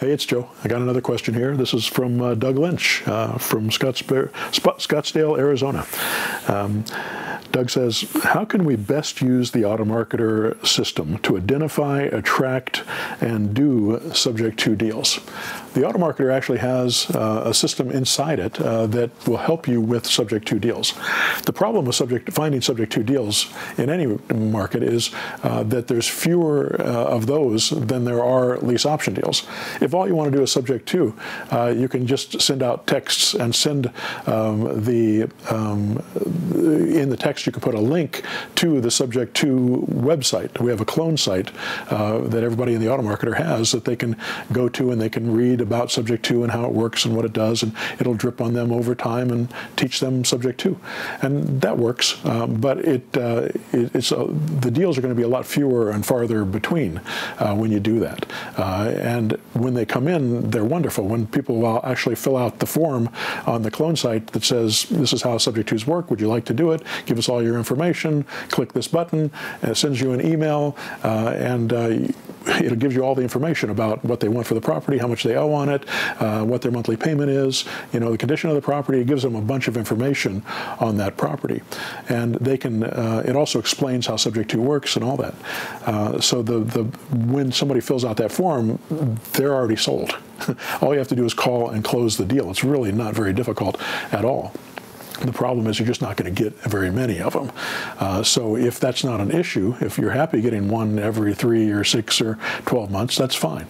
Hey, it's Joe. I got another question here. This is from uh, Doug Lynch uh, from Scottsdale, Arizona. Um, Doug says, How can we best use the AutoMarketer system to identify, attract, and do subject to deals? The AutoMarketer actually has uh, a system inside it uh, that will help you with subject to deals. The problem with subject finding subject to deals in any market is uh, that there's fewer uh, of those than there are lease option deals. If all you want to do is subject to, uh, you can just send out texts and send um, the um, in the text you can put a link to the subject 2 website. We have a clone site uh, that everybody in the AutoMarketer has that they can go to and they can read about subject 2 and how it works and what it does, and it'll drip on them over time and teach them subject 2. and that works. Um, but it, uh, it it's uh, the deals are going to be a lot fewer and farther between uh, when you do that. Uh, and when they come in, they're wonderful. When people will actually fill out the form on the clone site that says this is how subject twos work. Would you like to do it? Give us all your information. Click this button. It sends you an email, uh, and uh, it gives you all the information about what they want for the property, how much they owe on it, uh, what their monthly payment is, you know, the condition of the property. It gives them a bunch of information on that property, and they can. Uh, it also explains how subject to works and all that. Uh, so the the when somebody fills out that form, they're already sold. all you have to do is call and close the deal. It's really not very difficult at all. The problem is you're just not going to get very many of them. Uh, so if that's not an issue, if you're happy getting one every three or six or 12 months, that's fine.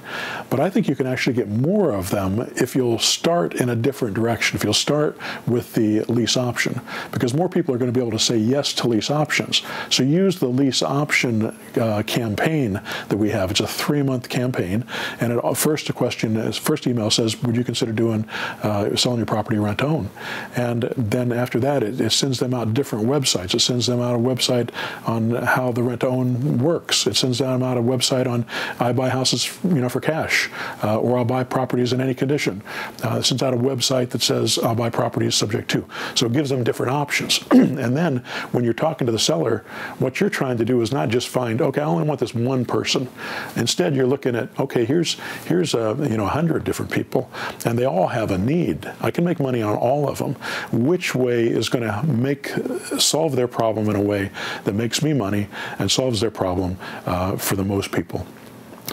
But I think you can actually get more of them if you'll start in a different direction, if you'll start with the lease option, because more people are going to be able to say yes to lease options. So use the lease option uh, campaign that we have. It's a three-month campaign, and it, first a question, first email says, would you consider doing uh, selling your property rent to own? And then after that, it, it, sends them out different websites. It sends them out a website on how the rent to own works. It sends them out a website on I buy houses, you know, for cash, uh, or I'll buy properties in any condition. Uh, it sends out a website that says I'll buy properties subject to. So it gives them different options. and then when you're talking to the seller, what you're trying to do is not just find, okay, I only want this one person. Instead, you're looking at, okay, here's here's a you know hundred different people, and they all have a need. I can make money on all of them. Which way way is going to make solve their problem in a way that makes me money and solves their problem uh, for the most people.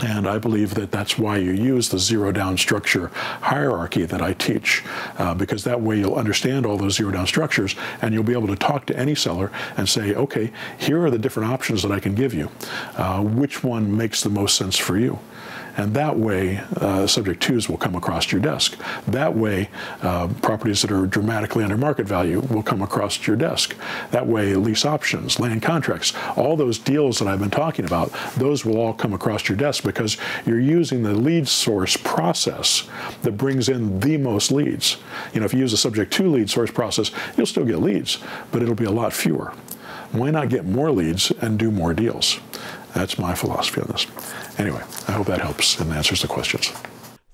And I believe that that's why you use the zero down structure hierarchy that I teach, uh, because that way you'll understand all those zero down structures and you'll be able to talk to any seller and say, okay, here are the different options that I can give you. Uh, which one makes the most sense for you? And that way, uh, subject twos will come across your desk. That way, uh, properties that are dramatically under market value will come across your desk. That way, lease options, land contracts, all those deals that I've been talking about, those will all come across your desk because you're using the lead source process that brings in the most leads. You know, if you use a subject to lead source process, you'll still get leads, but it'll be a lot fewer. Why not get more leads and do more deals? That's my philosophy on this. Anyway, I hope that helps and answers the questions.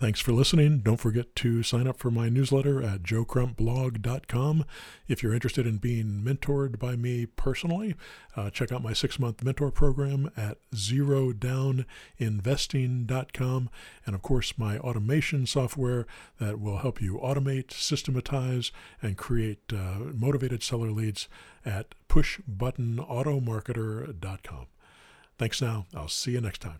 Thanks for listening. Don't forget to sign up for my newsletter at joecrumpblog.com. If you're interested in being mentored by me personally, uh, check out my six month mentor program at zerodowninvesting.com. And of course, my automation software that will help you automate, systematize, and create uh, motivated seller leads at pushbuttonautomarketer.com. Thanks now. I'll see you next time.